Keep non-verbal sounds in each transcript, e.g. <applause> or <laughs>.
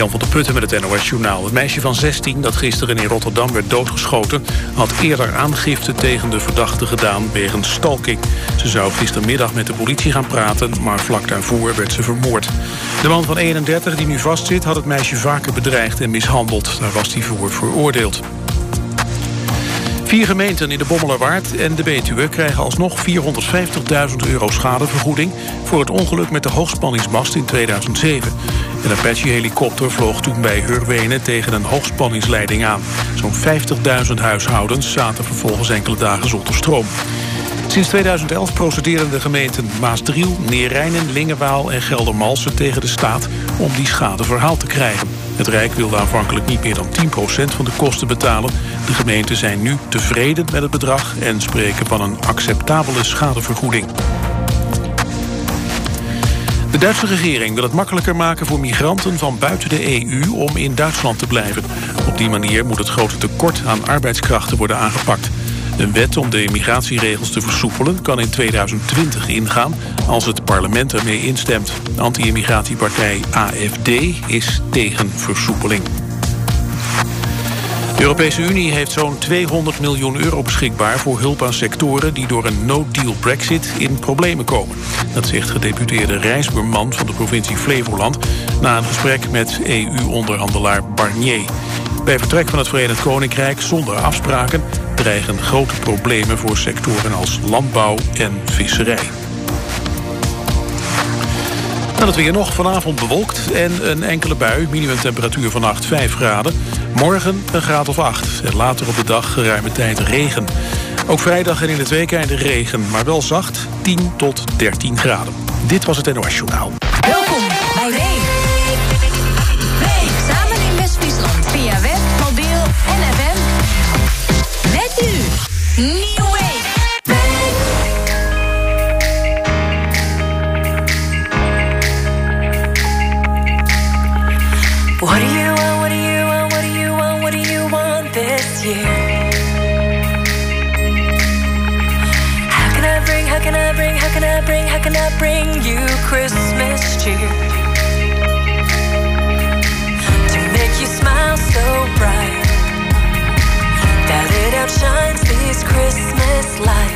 Jan van der Putten met het NOS Journaal. Het meisje van 16 dat gisteren in Rotterdam werd doodgeschoten... had eerder aangifte tegen de verdachte gedaan wegens stalking. Ze zou gistermiddag met de politie gaan praten... maar vlak daarvoor werd ze vermoord. De man van 31 die nu vastzit had het meisje vaker bedreigd en mishandeld. Daar was hij voor veroordeeld. Vier gemeenten in de Bommelerwaard en de Betuwe krijgen alsnog 450.000 euro schadevergoeding voor het ongeluk met de hoogspanningsmast in 2007. Een Apache-helikopter vloog toen bij Hurwenen tegen een hoogspanningsleiding aan. Zo'n 50.000 huishoudens zaten vervolgens enkele dagen zonder stroom. Sinds 2011 procederen de gemeenten Maasdriel, Neerijnen, Lingewaal en Geldermalsen tegen de staat om die schade verhaald te krijgen. Het Rijk wilde aanvankelijk niet meer dan 10% van de kosten betalen. De gemeenten zijn nu tevreden met het bedrag en spreken van een acceptabele schadevergoeding. De Duitse regering wil het makkelijker maken voor migranten van buiten de EU om in Duitsland te blijven. Op die manier moet het grote tekort aan arbeidskrachten worden aangepakt. Een wet om de immigratieregels te versoepelen kan in 2020 ingaan als het parlement ermee instemt. Anti-immigratiepartij AFD is tegen versoepeling. De Europese Unie heeft zo'n 200 miljoen euro beschikbaar voor hulp aan sectoren die door een no-deal brexit in problemen komen. Dat zegt gedeputeerde Rijsberman van de provincie Flevoland na een gesprek met EU-onderhandelaar Barnier. Bij vertrek van het Verenigd Koninkrijk zonder afspraken dreigen grote problemen voor sectoren als landbouw en visserij. Dan het weer nog vanavond bewolkt en een enkele bui. Minimumtemperatuur vannacht 5 graden. Morgen een graad of 8. En later op de dag geruime tijd regen. Ook vrijdag en in het weekend regen, maar wel zacht 10 tot 13 graden. Dit was het NOS Journaal. Welkom bij Wee. Wee, samen in West-Friesland via web, en Met New Wave. What do you want? What do you want? What do you want? What do you want this year? How can I bring? How can I bring? How can I bring? How can I bring you Christmas cheer? To make you smile so bright it outshines these Christmas lights.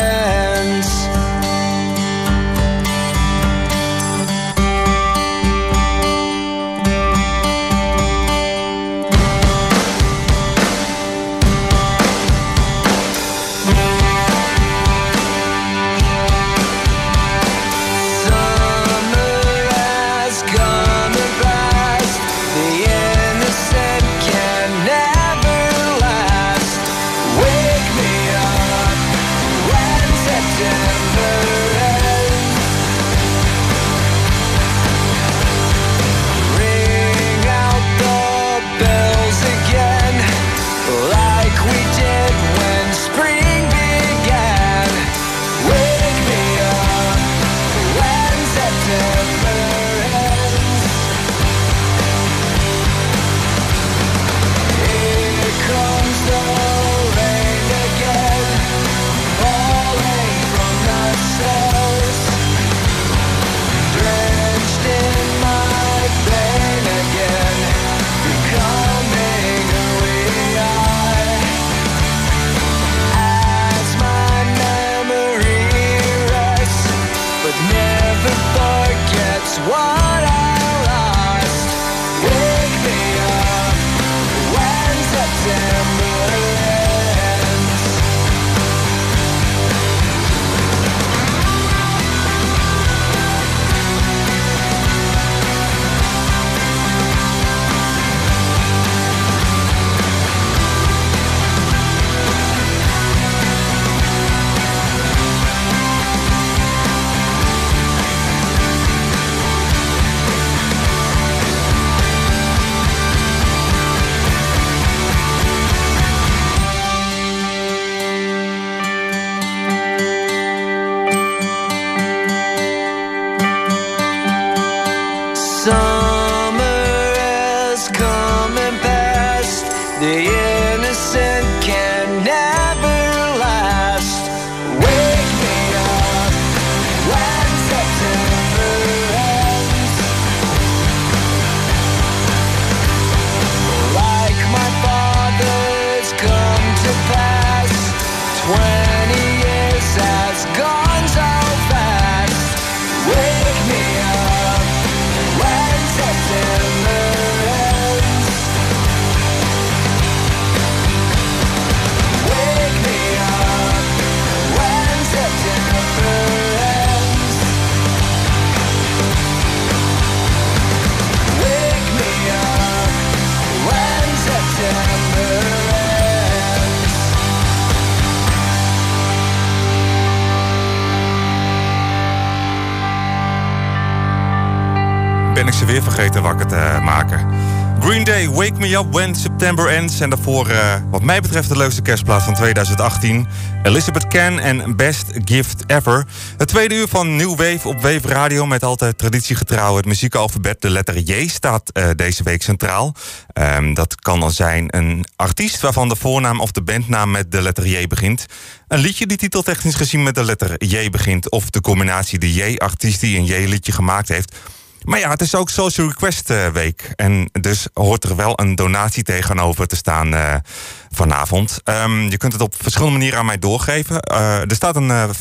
Ben ik ze weer vergeten wakker te maken. Green Day, Wake Me Up When September Ends. En daarvoor, eh, wat mij betreft, de leukste kerstplaat van 2018. Elizabeth Can en Best Gift Ever. Het tweede uur van New Wave op Wave Radio... met altijd traditiegetrouw het muziekalfabet. De letter J staat eh, deze week centraal. Ehm, dat kan dan zijn een artiest waarvan de voornaam of de bandnaam met de letter J begint. Een liedje die titeltechnisch gezien met de letter J begint... of de combinatie de J-artiest die een J-liedje gemaakt heeft... Maar ja, het is ook Social Request eh, Week. En dus hoort er wel een donatie tegenover te staan eh, vanavond. Ehm, je kunt het op verschillende manieren aan mij doorgeven. Eh, er staat een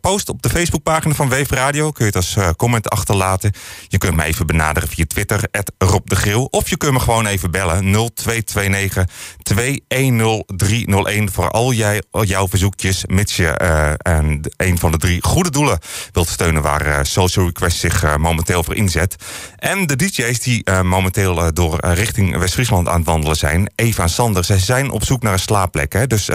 post op de Facebookpagina van Weef Radio. Kun je het als comment achterlaten. Je kunt me even benaderen via Twitter, Rob de. Of je kunt me gewoon even bellen, 0229 210301. Voor al jij, jouw verzoekjes, mits je een, van de drie goede doelen wilt steunen... waar Social Request zich momenteel voor inzet. En de DJ's die eh, momenteel eh, door eh, richting West-Friesland aan het wandelen zijn... Eva en Sander, zij zijn op zoek naar een slaapplek. Hè? Dus...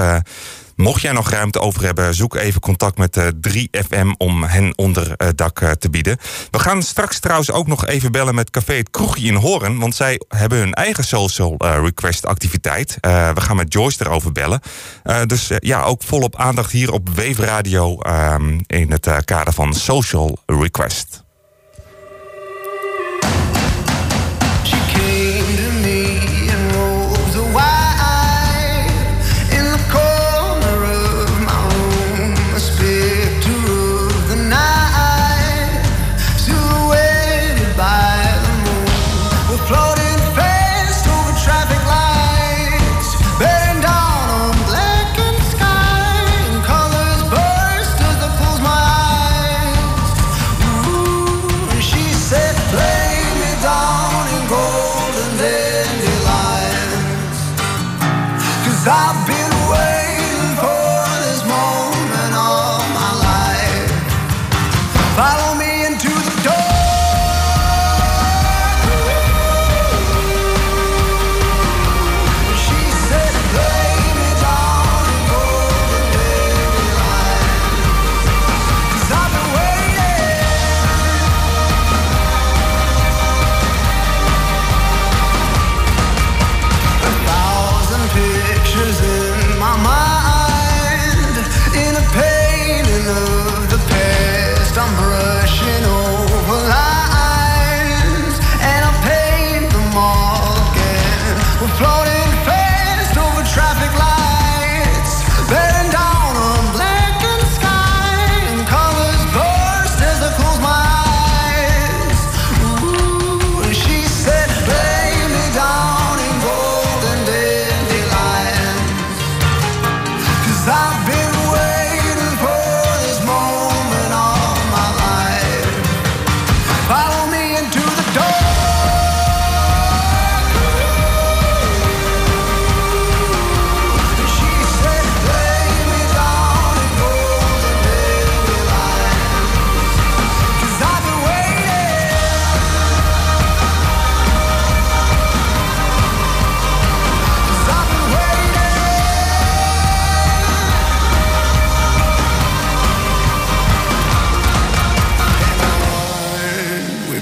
Mocht jij nog ruimte over hebben, zoek even contact met eh, 3FM om hen onder dak te bieden. We gaan straks trouwens ook nog even bellen met Café Het Kroegje in Hoorn, want zij hebben hun eigen social request activiteit. We gaan met Joyce erover bellen. Dus ja, ook volop aandacht hier op Weef Radio ehm, in het kader van social request.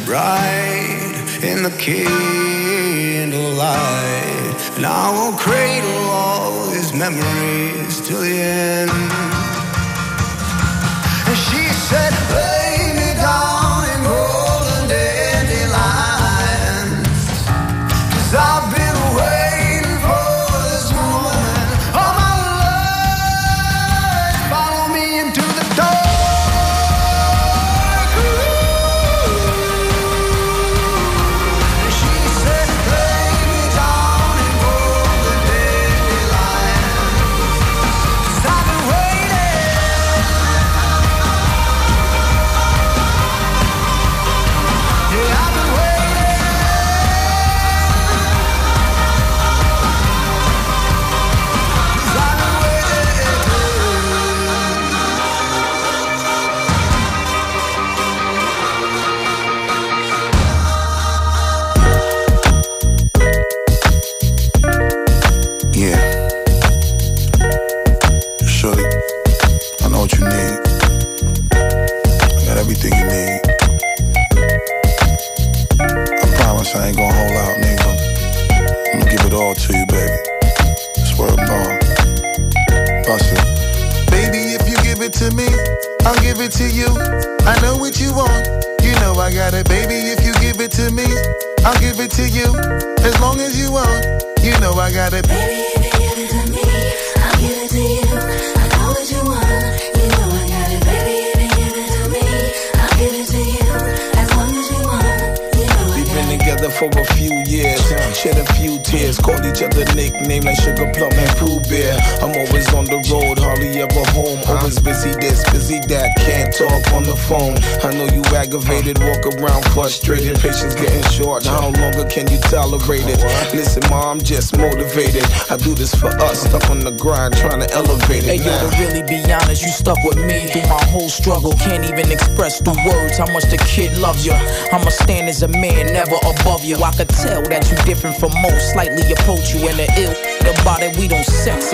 Bright in the candlelight, and I will cradle all these memories till the end. And she said, "Lay I'm always on the road, hardly ever home. Always busy this, busy that, can't talk on the phone. I know you aggravated, walk around frustrated. Patience getting short, how longer can you tolerate it? Listen, ma, I'm just motivated. I do this for us, stuck on the grind, trying to elevate it. Hey it. yo, to really be honest, you stuck with me through my whole struggle. Can't even express through words how much the kid loves you. I'ma stand as a man, never above you. I could tell that you different from most, slightly approach you in the ill. About it, we don't sex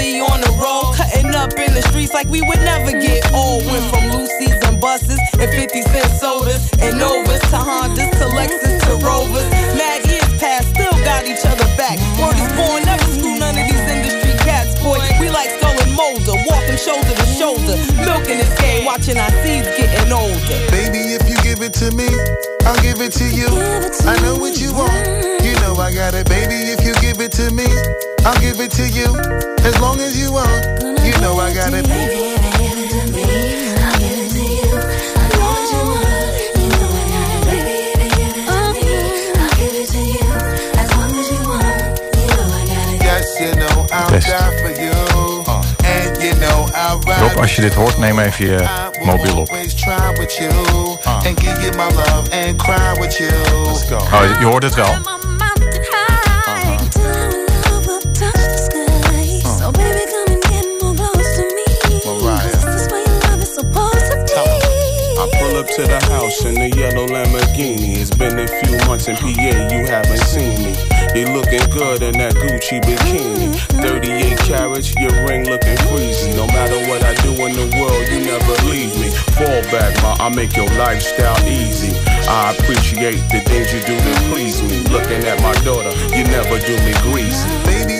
constantly on the road, cutting up in the streets like we would never get old. Went from Lucy's and buses and 50 cent sodas and Novas to Hondas to Lexus to Rovers. Mad years past, still got each other back. Word is born, never screw none of these industry cats, boy. We like Skull and Molder, walking shoulder to shoulder, milking this game, watching our seeds getting older. Baby, if you give it to me, I'll give it to you. I know what you want. You know I got it. Baby, if you give it to me, I'll give it to you. As long as you want, you know I got it. Baby, if you give it to me, I'll give it to you. I know what you want. You know I got it. Baby, if you give give it to you. As long as you want. You know I got it. Yes, you know I'll Test. die for you. And you know I'll ride Rob, als je dit hoort, neem even je I will mobiel op. always try with you. And give you my love and cry with you. Let's go. Oh, je hoort het wel. In the yellow Lamborghini. It's been a few months in PA, you haven't seen me. You looking good in that Gucci bikini. 38 carats, your ring looking freezy. No matter what I do in the world, you never leave me. Fall back, ma, I make your lifestyle easy. I appreciate the things you do to please me. Looking at my daughter, you never do me greasy. Baby,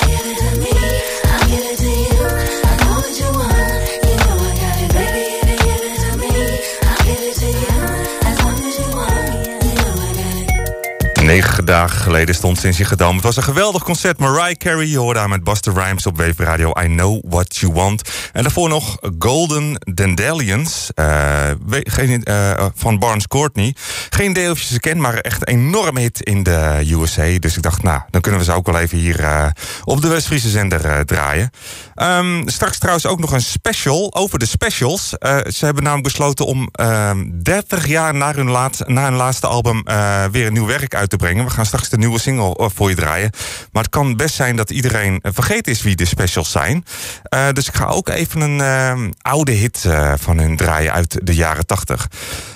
Negen dagen geleden stond ze in Het was een geweldig concert. Mariah Carey, je hoorde haar met Buster Rhymes op Wave Radio. I Know What You Want. En daarvoor nog Golden Dandelions eh, eh, van Barnes Courtney. Geen je ze kent, maar echt een enorme hit in de USA. Dus ik dacht, nou, dan kunnen we ze ook wel even hier eh, op de West-Friese zender draaien. Ehm, straks trouwens ook nog een special over de specials. Ze hebben namelijk besloten om ehm 30 jaar na hun, laat, na hun laatste album weer een nieuw werk uit te We gaan straks de nieuwe single eh, voor je draaien. Maar het kan best zijn dat iedereen eh, vergeten is wie de specials zijn. Eh, dus ik ga ook even een oude hit van hun draaien uit de jaren 80.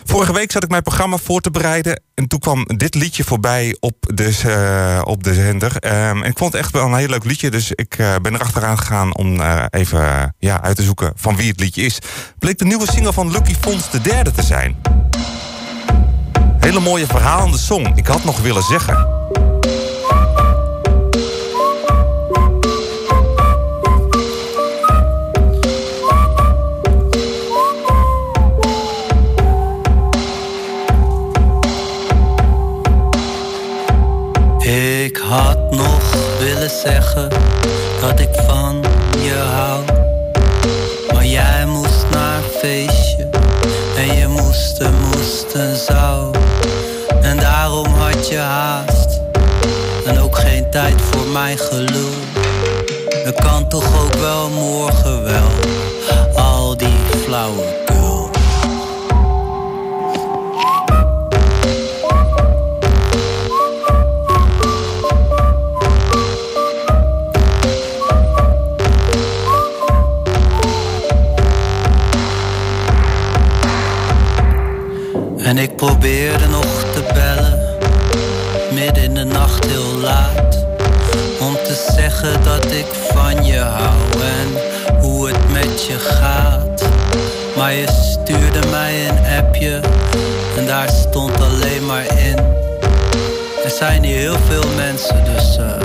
Vorige week zat ik mijn programma voor te bereiden. En toen kwam dit liedje voorbij op de, op de zender. Ehm, en ik vond het echt wel een heel leuk liedje. Dus ik ben erachteraan gegaan om even ja, uit te zoeken van wie het liedje is. Bleek de nieuwe single van Lucky Fons de derde te zijn. Hele mooie verhalende song. Ik had nog willen zeggen. Ik had nog willen zeggen dat ik van je hou. Maar jij moest naar een feestje en je moest er, moest en zou. mijn geloof, Het kan toch ook wel morgen wel, al die flauwe En ik probeerde nog te bellen, midden in de nacht heel laat. Zeggen dat ik van je hou en hoe het met je gaat. Maar je stuurde mij een appje en daar stond alleen maar in. Er zijn hier heel veel mensen, dus eh,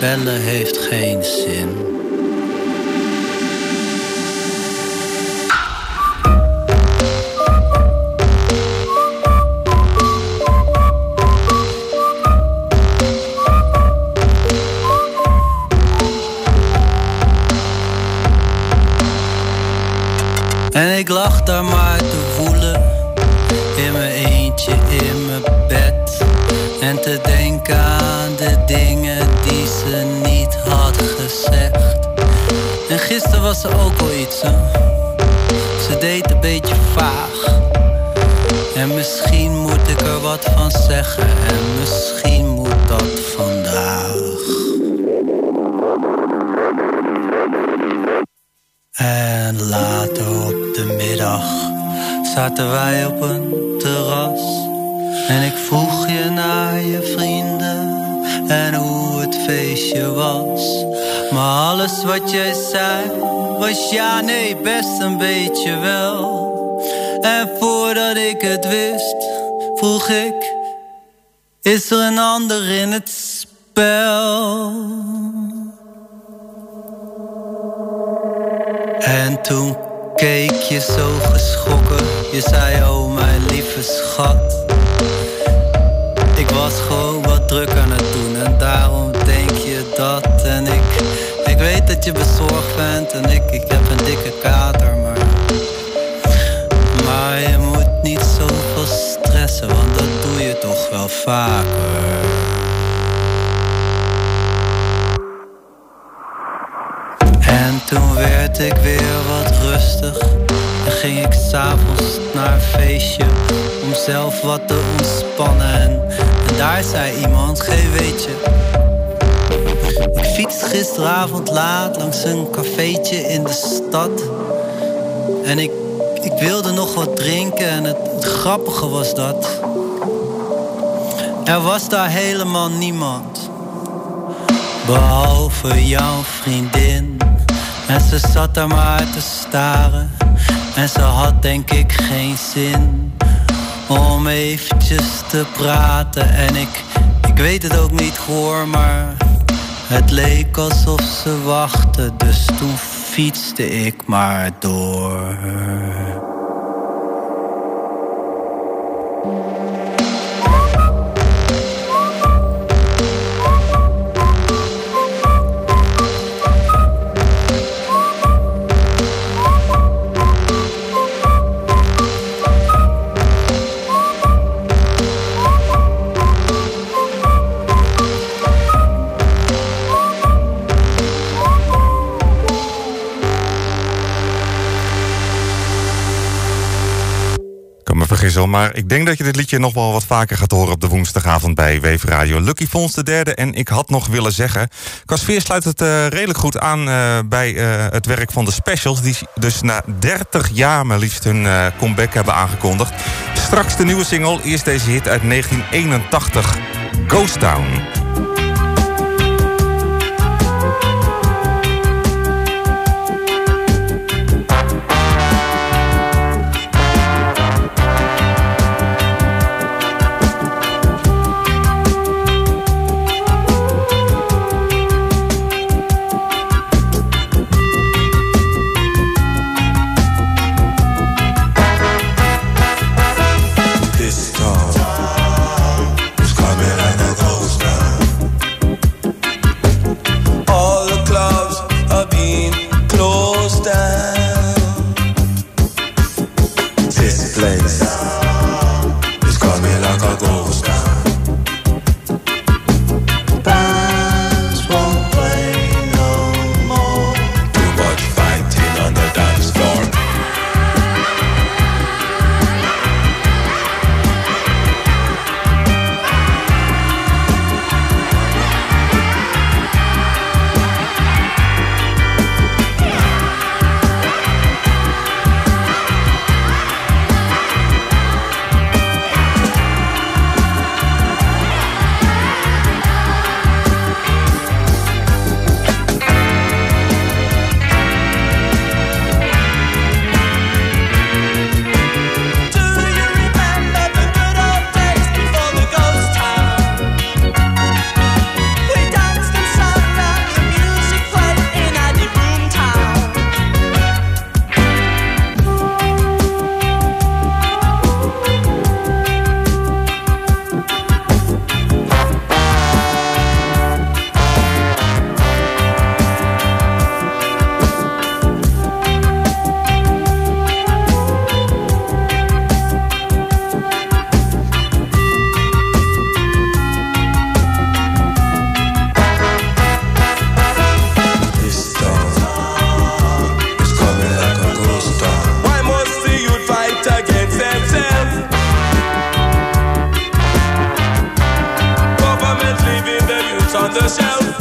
bellen heeft geen zin. Zaten wij op een terras. En ik vroeg je naar je vrienden en hoe het feestje was. Maar alles wat jij zei was ja, nee, best een beetje wel. En voordat ik het wist, vroeg ik: Is er een ander in het spel? Daar zei iemand, geen weetje. Ik fietste gisteravond laat langs een cafeetje in de stad. En ik, ik wilde nog wat drinken en het, het grappige was dat. Er was daar helemaal niemand. Behalve jouw vriendin. En ze zat daar maar te staren. En ze had denk ik geen zin om eventjes te praten. En ik, ik weet het ook niet hoor, maar het leek alsof ze wachtte. Dus toen fietste ik maar door. Maar ik denk dat je dit liedje nog wel wat vaker gaat horen op de woensdagavond bij Weef Radio. Lucky Fons de derde en ik had nog willen zeggen. Qua sfeer sluit het eh, redelijk goed aan eh, bij eh, het werk van de specials. Die dus na 30 jaar maar liefst hun comeback hebben aangekondigd. Straks de nieuwe single, eerst deze hit uit 1981, Ghost Town. on the shelf.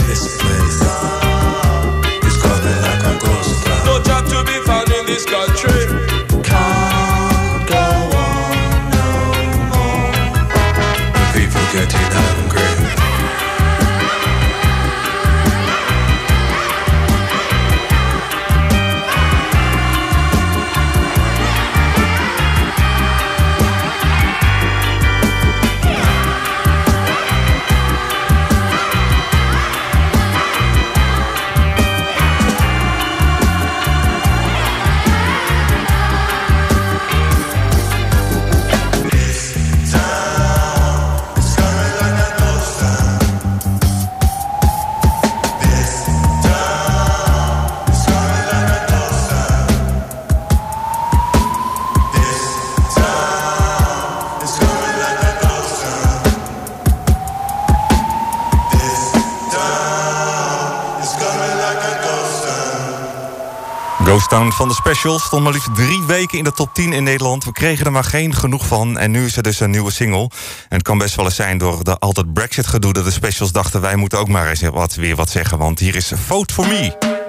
van de Specials stond maar liefst drie weken in de top 10 in Nederland. We kregen er maar geen genoeg van. En nu is er dus een nieuwe single. En het kan best wel eens zijn door de altijd Brexit gedoe... dat de specials dachten wij moeten ook maar eens wat, weer wat zeggen. Want hier is Vote For Me.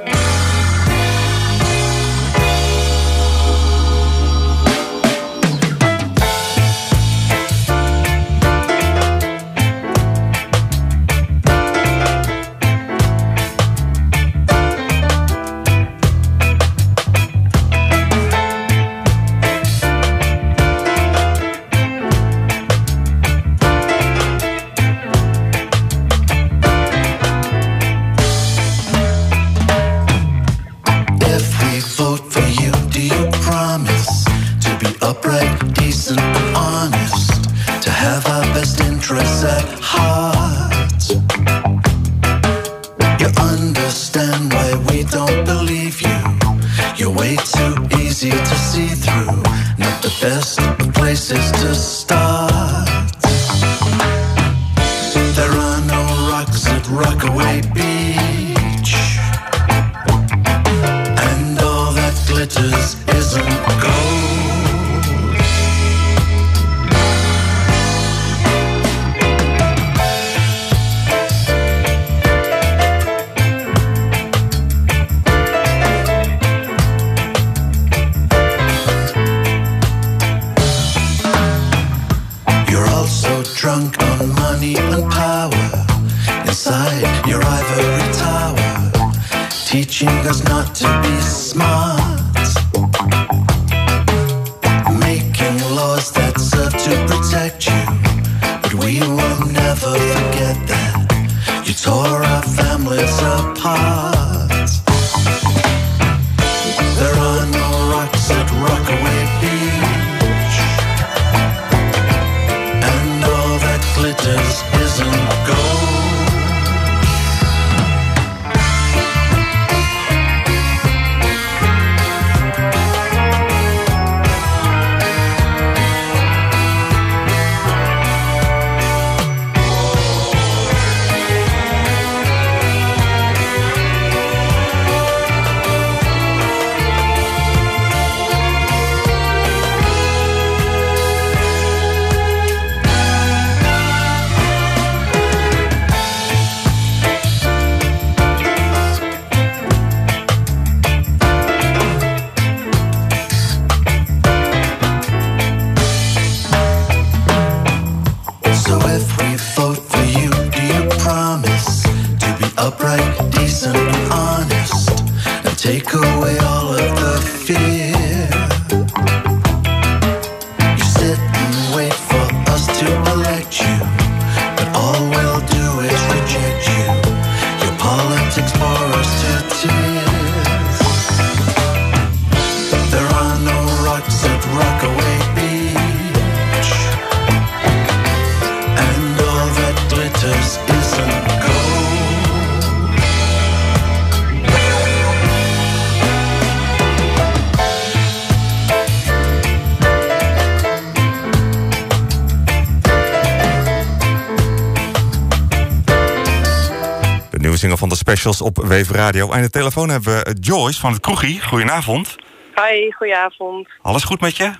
op Wever Radio. Aan de telefoon hebben we Joyce van het Kroegie. Goedenavond. Hoi, goedenavond. Alles goed met je?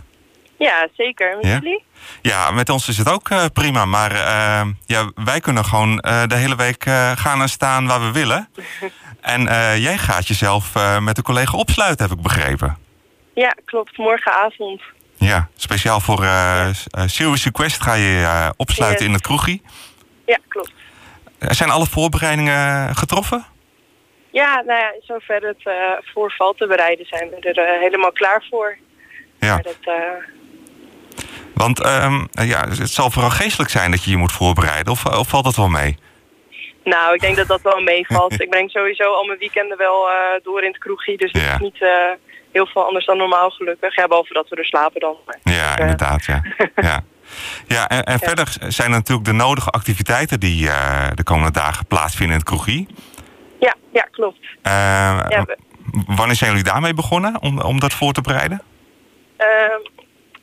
Ja, zeker. Met ja? jullie? Ja, met ons is het ook eh, prima. Maar eh, ja, wij kunnen gewoon eh, de hele week gaan en staan waar we willen. <laughs> en jij gaat jezelf met een collega opsluiten, heb ik begrepen. Ja, klopt. Morgenavond. Ja, speciaal voor Series Quest ga je opsluiten in het kroegie. Ja, klopt. Zijn alle voorbereidingen getroffen? Ja, nou ja, in zover het eh, voor val te bereiden zijn we er eh, helemaal klaar voor. Ja. Dat, eh, Want ehm, ja, het zal vooral geestelijk zijn dat je je moet voorbereiden. Of, of valt dat wel mee? nou, ik denk dat dat wel meevalt. <laughs> ik breng sowieso al mijn weekenden wel door in het kroegie. Dus het Ja. is niet heel veel anders dan normaal gelukkig. Ja, behalve dat we er slapen dan. Ja, inderdaad, ja. <laughs> ja. Ja, en, en verder zijn er natuurlijk de nodige activiteiten die de komende dagen plaatsvinden in het kroegie. Ja, ja, klopt. Eh, Ja, we- Wanneer zijn jullie daarmee begonnen om, om dat voor te bereiden?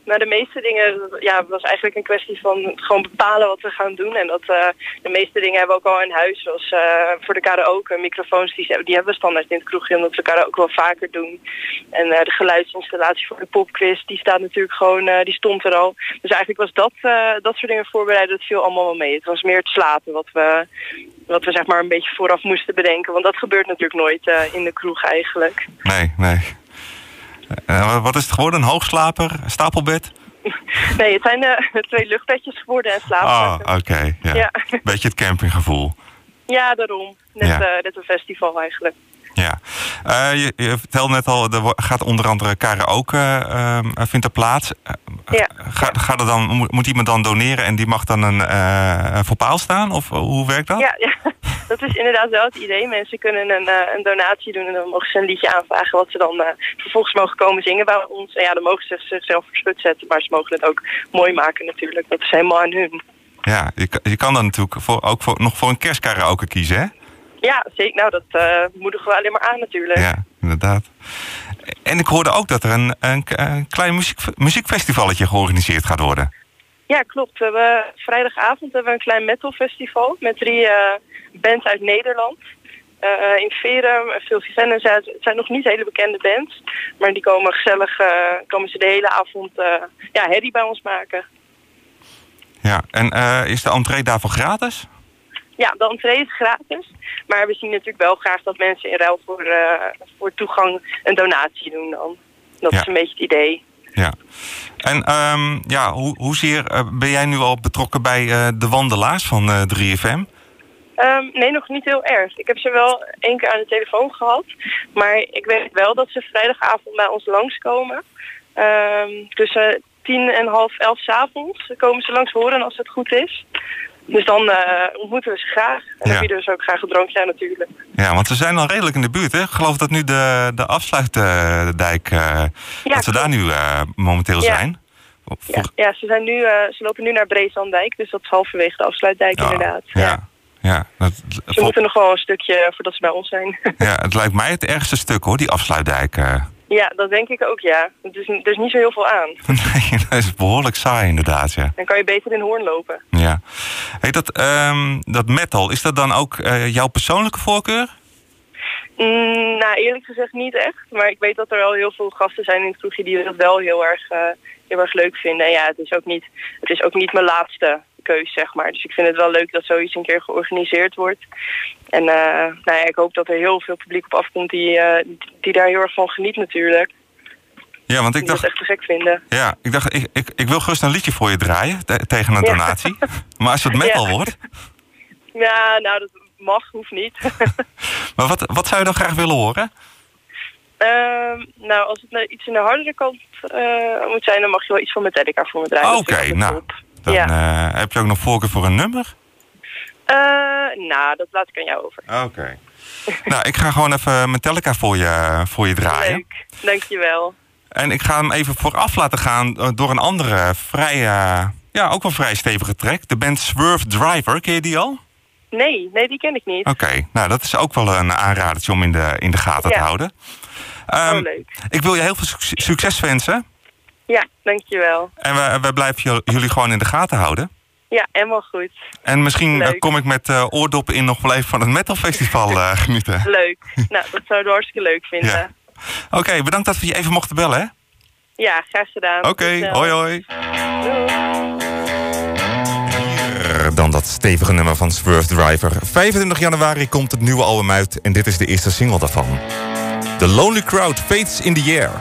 Nou, de meeste dingen, ja, was eigenlijk een kwestie van gewoon bepalen wat we gaan doen. En dat, eh, de meeste dingen hebben we ook al in huis. Zoals eh, voor de karaoke, microfoons, die, die hebben we standaard in het kroegje, omdat we karaoke wel vaker doen. En eh, de geluidsinstallatie voor de popquiz, die staat natuurlijk gewoon, die stond er al. Dus eigenlijk was dat, dat soort dingen voorbereiden, dat viel allemaal wel mee. Het was meer het slapen wat we, wat we zeg maar een beetje vooraf moesten bedenken. Want dat gebeurt natuurlijk nooit in de kroeg eigenlijk. Nee, nee. Eh, wat is het geworden? Een hoogslaper? Een stapelbed? <laughs> Nee, het zijn eh, <laughs> twee luchtbedjes geworden en slapen. Ah, oké. ja. Ja. Beetje het campinggevoel. Ja, daarom. Net, Ja. eh, net een festival eigenlijk. Ja. Eh, je, je vertelde net al, er gaat onder andere karaoke uh, vindt er plaats. Eh, Ja. Ga, gaat er dan, moet, iemand dan doneren en die mag dan een, een voor paal staan? Of hoe werkt dat? Ja, ja, <laughs> dat is inderdaad wel het idee. Mensen kunnen een, een donatie doen en dan mogen ze een liedje aanvragen wat ze dan vervolgens mogen komen zingen bij ons. En ja, dan mogen ze zichzelf schut zetten, maar ze mogen het ook mooi maken natuurlijk. Dat is helemaal aan hun. Ja, je, kan- je kan dan natuurlijk voor, ook voor, nog voor een kerstkaraoke kiezen, hè? Ja, zeker. Nou, dat eh moedigen we alleen maar aan natuurlijk. Ja, inderdaad. En ik hoorde ook dat er een, een, een klein muziek, muziekfestivalletje georganiseerd gaat worden. Ja, klopt. We hebben, vrijdagavond hebben we een klein metalfestival met drie eh, bands uit Nederland. Eh, in Verum, en veel. Ja, Het zijn nog niet hele bekende bands, maar die komen gezellig, komen ze de hele avond ja, herrie bij ons maken. Ja, en is de entree daarvoor gratis? Ja, de entree is gratis, maar we zien natuurlijk wel graag dat mensen in ruil voor, eh, voor toegang een donatie doen dan. Dat Ja. is een beetje het idee. Ja. En ehm, ja, hoe, hoezeer eh, ben jij nu al betrokken bij eh, de wandelaars van eh 3FM? Ehm, nee, nog niet heel erg. Ik heb ze wel één keer aan de telefoon gehad. Maar ik weet wel dat ze vrijdagavond bij ons langskomen. Ehm tussen tien en half elf 's avonds komen ze langs horen als het goed is. Dus dan eh, ontmoeten we ze graag. En Ja. dan bieden we ze ook graag een drankje aan natuurlijk. Ja, want ze zijn al redelijk in de buurt, hè? Ik geloof dat nu de, de afsluitdijk, eh, dat ze daar nu eh, momenteel Ja. zijn. Ja, ja ze, zijn nu, ze lopen nu naar Breesandijk. Dus dat is halverwege de afsluitdijk inderdaad. Ja, ja, dat, Ze moeten nog wel een stukje voordat ze bij ons zijn. ja, het lijkt mij het ergste stuk, hoor, die afsluitdijk. Ja, dat denk ik ook, ja. Het is, er is niet zo heel veel aan. <laughs> nee, dat is behoorlijk saai, inderdaad, ja. Dan kan je beter in Hoorn lopen. ja. Hey, dat, ehm, dat metal, is dat dan ook eh, jouw persoonlijke voorkeur? Mm, nou, eerlijk gezegd niet echt. Maar ik weet dat er wel heel veel gasten zijn in het kroegje die dat wel heel erg, eh, heel erg leuk vinden. En ja, het is, ook niet, het is ook niet mijn laatste keus, zeg maar. Dus ik vind het wel leuk dat zoiets een keer georganiseerd wordt. En eh, nou ja, ik hoop dat er heel veel publiek op afkomt die, eh, die daar heel erg van geniet natuurlijk. Ja, want ik dat dacht, echt te gek vinden. ja, ik, dacht ik, ik, ik wil gerust een liedje voor je draaien te- tegen een Ja. donatie. <laughs> Maar als het metal Ja. wordt, Ja, nou, dat mag, hoeft niet. <laughs> maar wat, wat zou je dan graag willen horen? Ehm, nou, als het nou iets in de hardere kant eh, moet zijn, dan mag je wel iets van Metallica voor me draaien. Oké, ik altijd nou, top. Dan Ja. eh, heb je ook nog voorkeur voor een nummer? Eh, nou, dat laat ik aan jou over. Oké. nou, ik ga gewoon even Metallica voor je, voor je draaien. Leuk, dankjewel. En ik ga hem even vooraf laten gaan eh, door een andere vrij, ja, ook wel vrij stevige track. De band Swerve Driver, ken je die al? Nee, nee, die ken ik niet. Oké, nou dat is ook wel een aanradertje om in de, in de gaten te houden. Oh, leuk. ik wil je heel veel suc- succes wensen. Ja, dankjewel. En we, we blijven jul- jullie gewoon in de gaten houden. Ja, helemaal goed. En misschien eh, Leuk. kom ik met eh, oordoppen in nog wel even van het metalfestival eh <laughs> genieten. Leuk. nou, dat zouden we hartstikke leuk vinden. Ja. Oké, bedankt dat we je even mochten bellen. Hè? Ja, graag gedaan. Oké, hoi hoi. Doei. Dan dat stevige nummer van Swerve Driver. 25 januari komt het nieuwe album uit en dit is de eerste single daarvan. The Lonely Crowd Fades in the Air.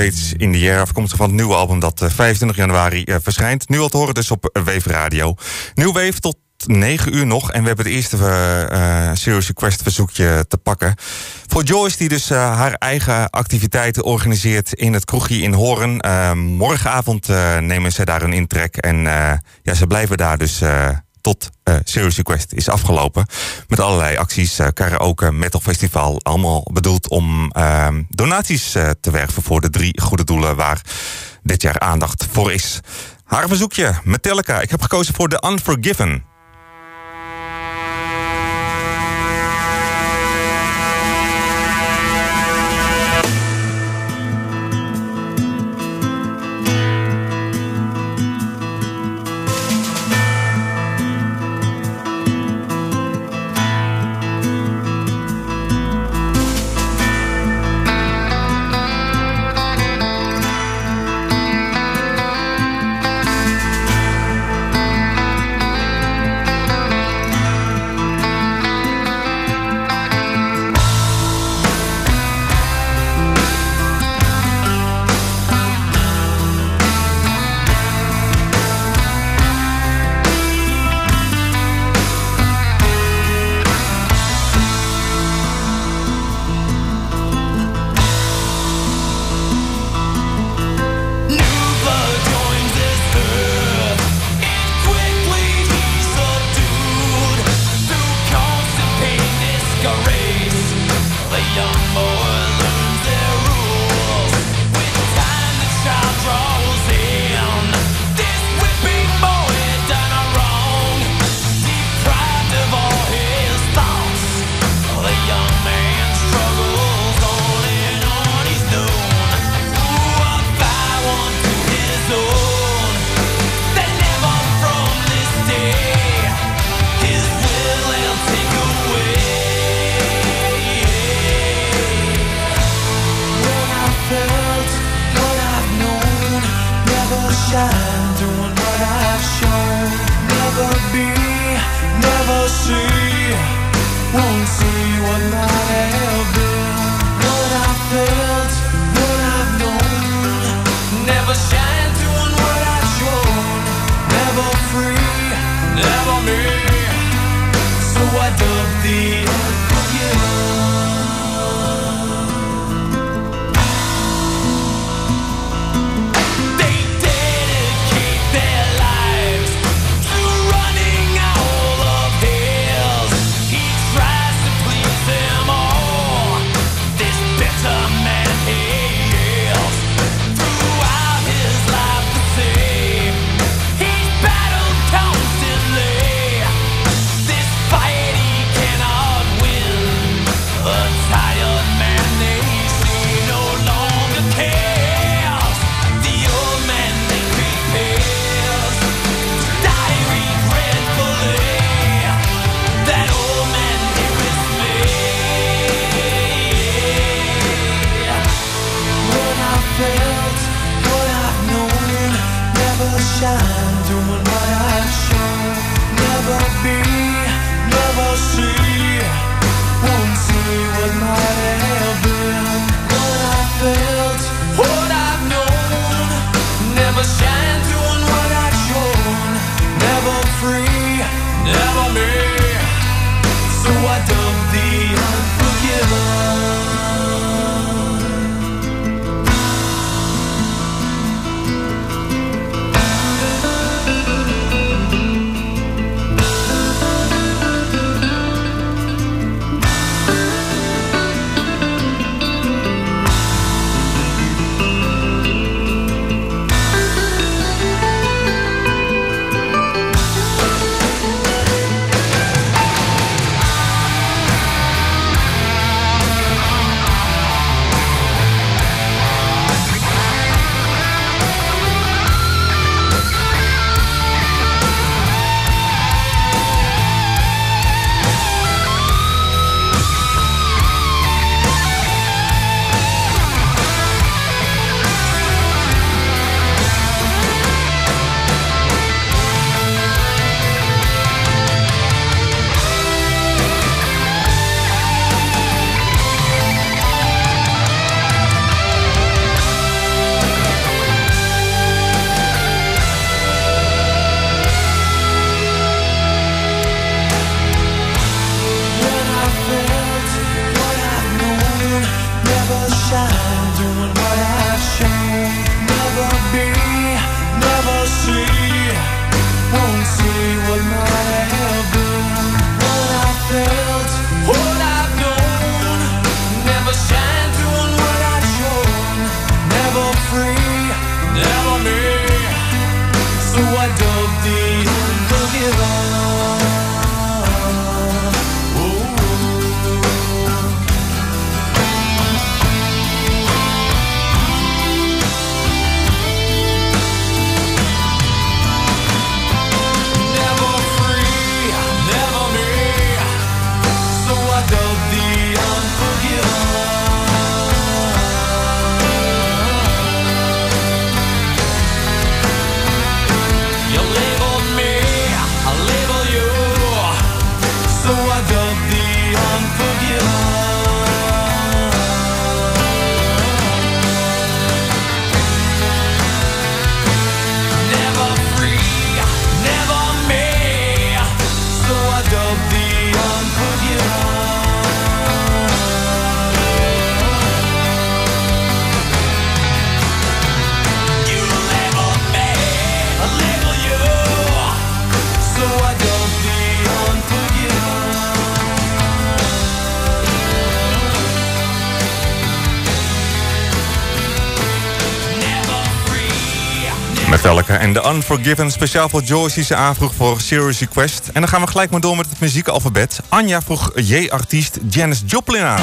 In the Air. Afkomstig van het nieuwe album dat eh, 25 januari eh, verschijnt. Nu al te horen dus op eh, Wave Radio. Nieuw Wave tot 9 uur nog. En we hebben het eerste eh eh, Serious Request verzoekje te pakken. Voor Joyce die dus eh, haar eigen activiteiten organiseert in het kroegje in Hoorn. Eh, morgenavond eh, nemen ze daar een intrek. En eh, ja, ze blijven daar dus... tot eh Serious Request is afgelopen. Met allerlei acties, eh, karaoke, metal festival. Allemaal bedoeld om eh, donaties eh, te werven voor de drie goede doelen waar dit jaar aandacht voor is. Haar verzoekje, Metallica. Ik heb gekozen voor The Unforgiven. Elke. En The Unforgiven speciaal voor Joyce die ze aanvroeg voor Serious Request. En dan gaan we gelijk maar door met het muziekalfabet. Anja vroeg J-artiest Janis Joplin aan.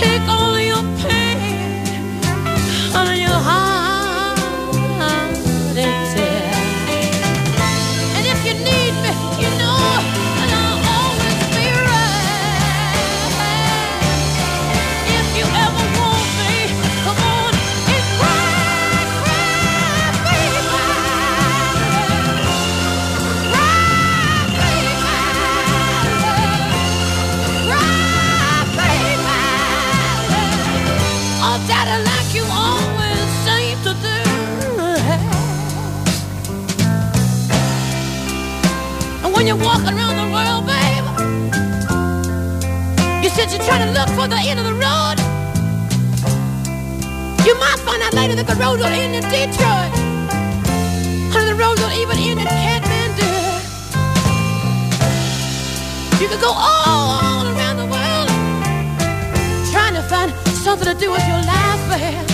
Take all for the end of the road. You might find out later that the road will end in Detroit. And the road will even end in Kathmandu. You could go all around the world trying to find something to do with your life, babe.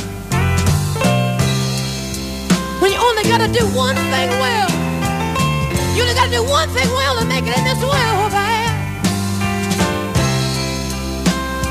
When you only gotta do one thing well. You only gotta do one thing well to make it in this world,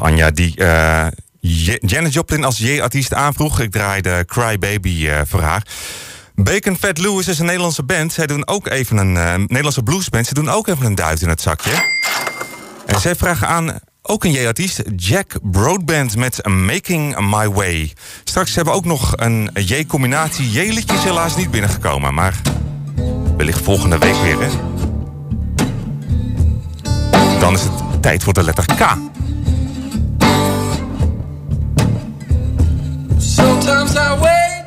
Anja, die eh, J- Janis Joplin als J-artiest aanvroeg. Ik draaide Cry Baby eh, voor haar. Bacon Fat Lewis is een Nederlandse band. Zij doen ook even een eh, Nederlandse bluesband. Ze doen ook even een duit in het zakje. En zij vragen aan ook een J-artiest, Jack Broadband met Making My Way. Straks hebben we ook nog een J-combinatie. J-liedje is helaas niet binnengekomen, maar wellicht volgende week weer? Dan is het tijd voor de letter K. Sometimes I wait,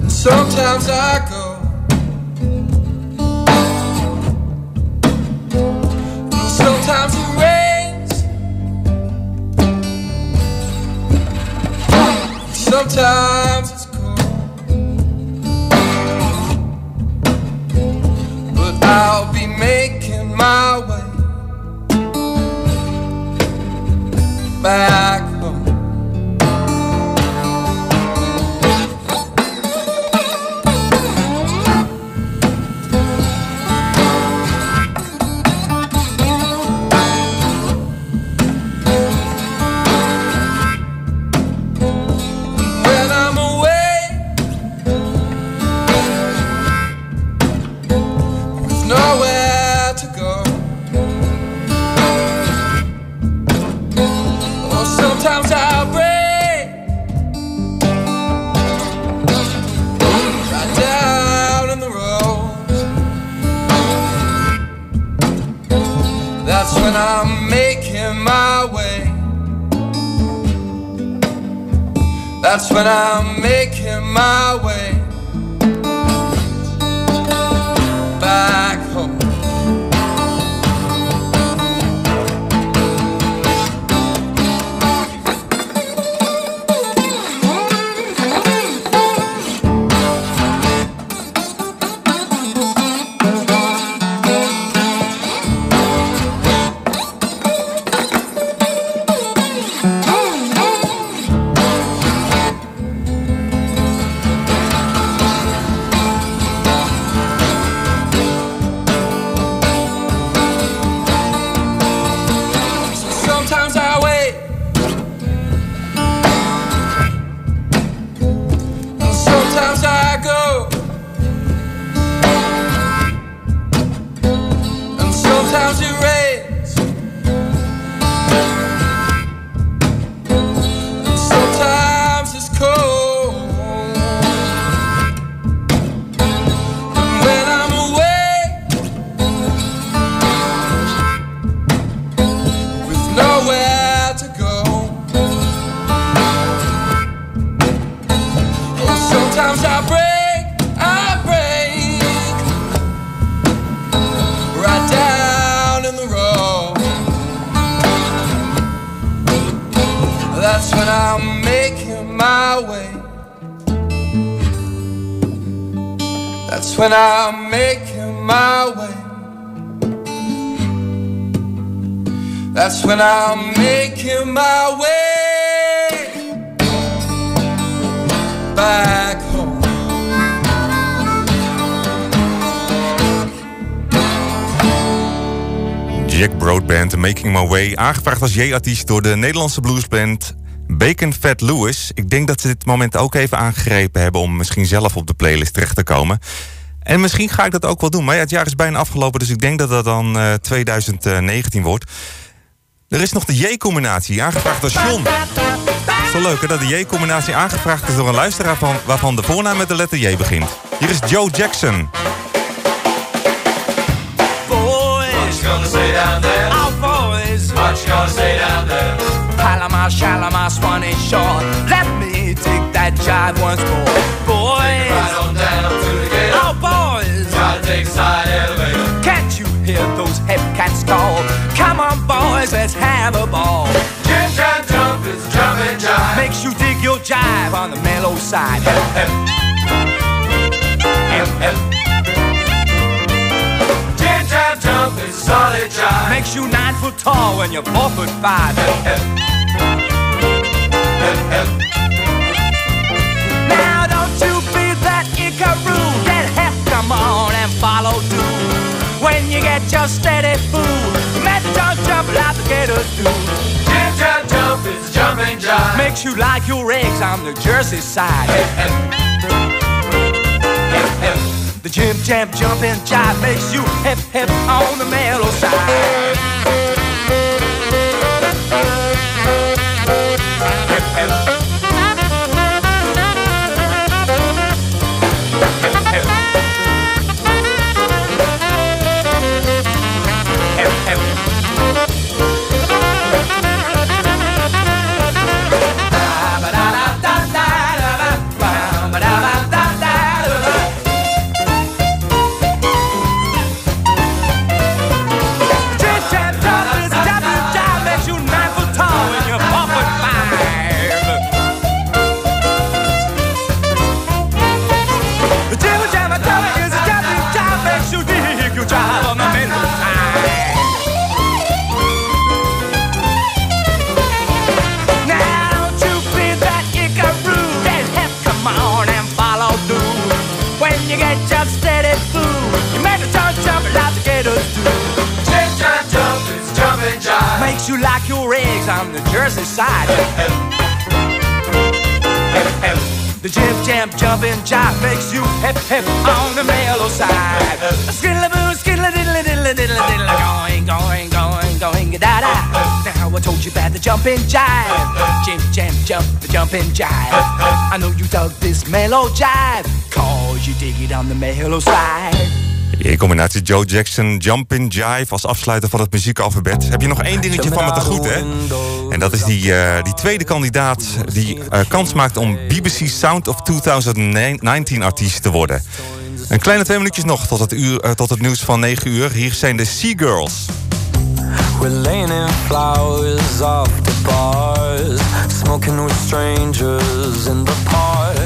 and sometimes I go. and sometimes it rains. Sometimes it's cold, but I'll be making my way. When When I'm making my way. That's when I'm making my way back home. Jack Broadband, Making My Way. Aangevraagd als J-artiest door de Nederlandse bluesband Bacon Fat Lewis. Ik denk dat ze dit moment ook even aangegrepen hebben... om misschien zelf op de playlist terecht te komen. En misschien ga ik dat ook wel doen. Maar ja, het jaar is bijna afgelopen, dus ik denk dat dat dan eh, 2019 wordt. Er is nog de J-combinatie, aangevraagd door John. Zo leuk hè, dat de J-combinatie aangevraagd is door een luisteraar... Van, waarvan de voornaam met de letter J begint. Hier is Joe Jackson. Boys, what you gonna say down there? Oh, boys, what you gonna say down there? Palama, Shalama, Swanee Shore. Let me take that jive once more. Boys, right on down to the gate. Oh, boys, gotta take side elevator. Can't you hear those hip cats call? Come on, boys, let's have a ball. Jim Jam Jump is jumping jive. Makes you dig your jive on the mellow side. Hip, hip. Hip, hip. Jam Jam Jump is solid jive. Makes you nine foot tall when you're four foot five. Hip, hip. Hip, hip. Get your steady food, let jump jump like the gators do. Jam Jump is jumping jive. Makes you like your eggs on the Jersey side. The Jim Jam jumping jive makes you hip hip on the mellow side. The Jersey side? The jib jam jumping jive makes you hip hip on the mellow side. Skiddly boo, skiddly diddly diddly diddly diddly, going, going, going, going, da da. Now I told you about the jumping jive. Jim jam jump, the jumping jive. I know you dug this mellow jive, cause you dig it on the mellow side. In combinatie Joe Jackson, Jumpin' Jive als afsluiter van het muziekalfabet. Heb je nog één dingetje van me te goed, hè? En dat is die, eh, die tweede kandidaat die eh, kans maakt om BBC Sound of 2019 artiest te worden. Een kleine twee minuutjes nog tot het, uur, eh, tot het nieuws van 9 uur. Hier zijn de Seagirls. We're laying in flowers after bars, smoking with strangers in the park.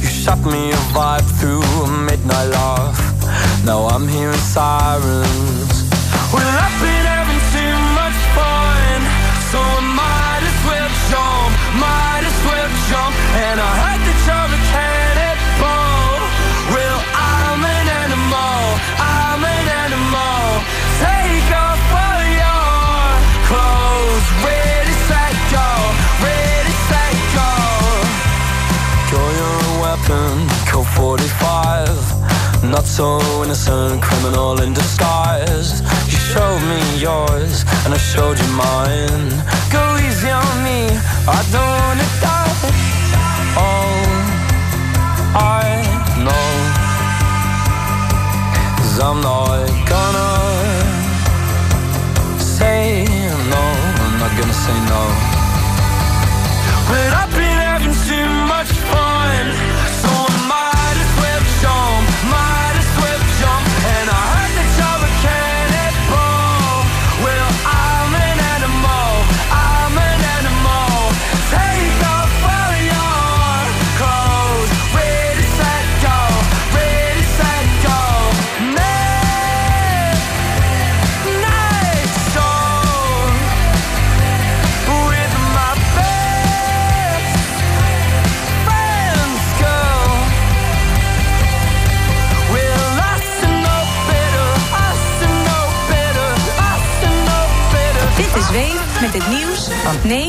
You shot me a vibe through a midnight laugh. Now I'm hearing sirens. Well, I've 45. Not so innocent, criminal in disguise. You showed me yours, and I showed you mine. Go easy on me, I don't wanna die. All I know is I'm not gonna say no. I'm not gonna say no. But I've been having too much fun, met het nieuws van 9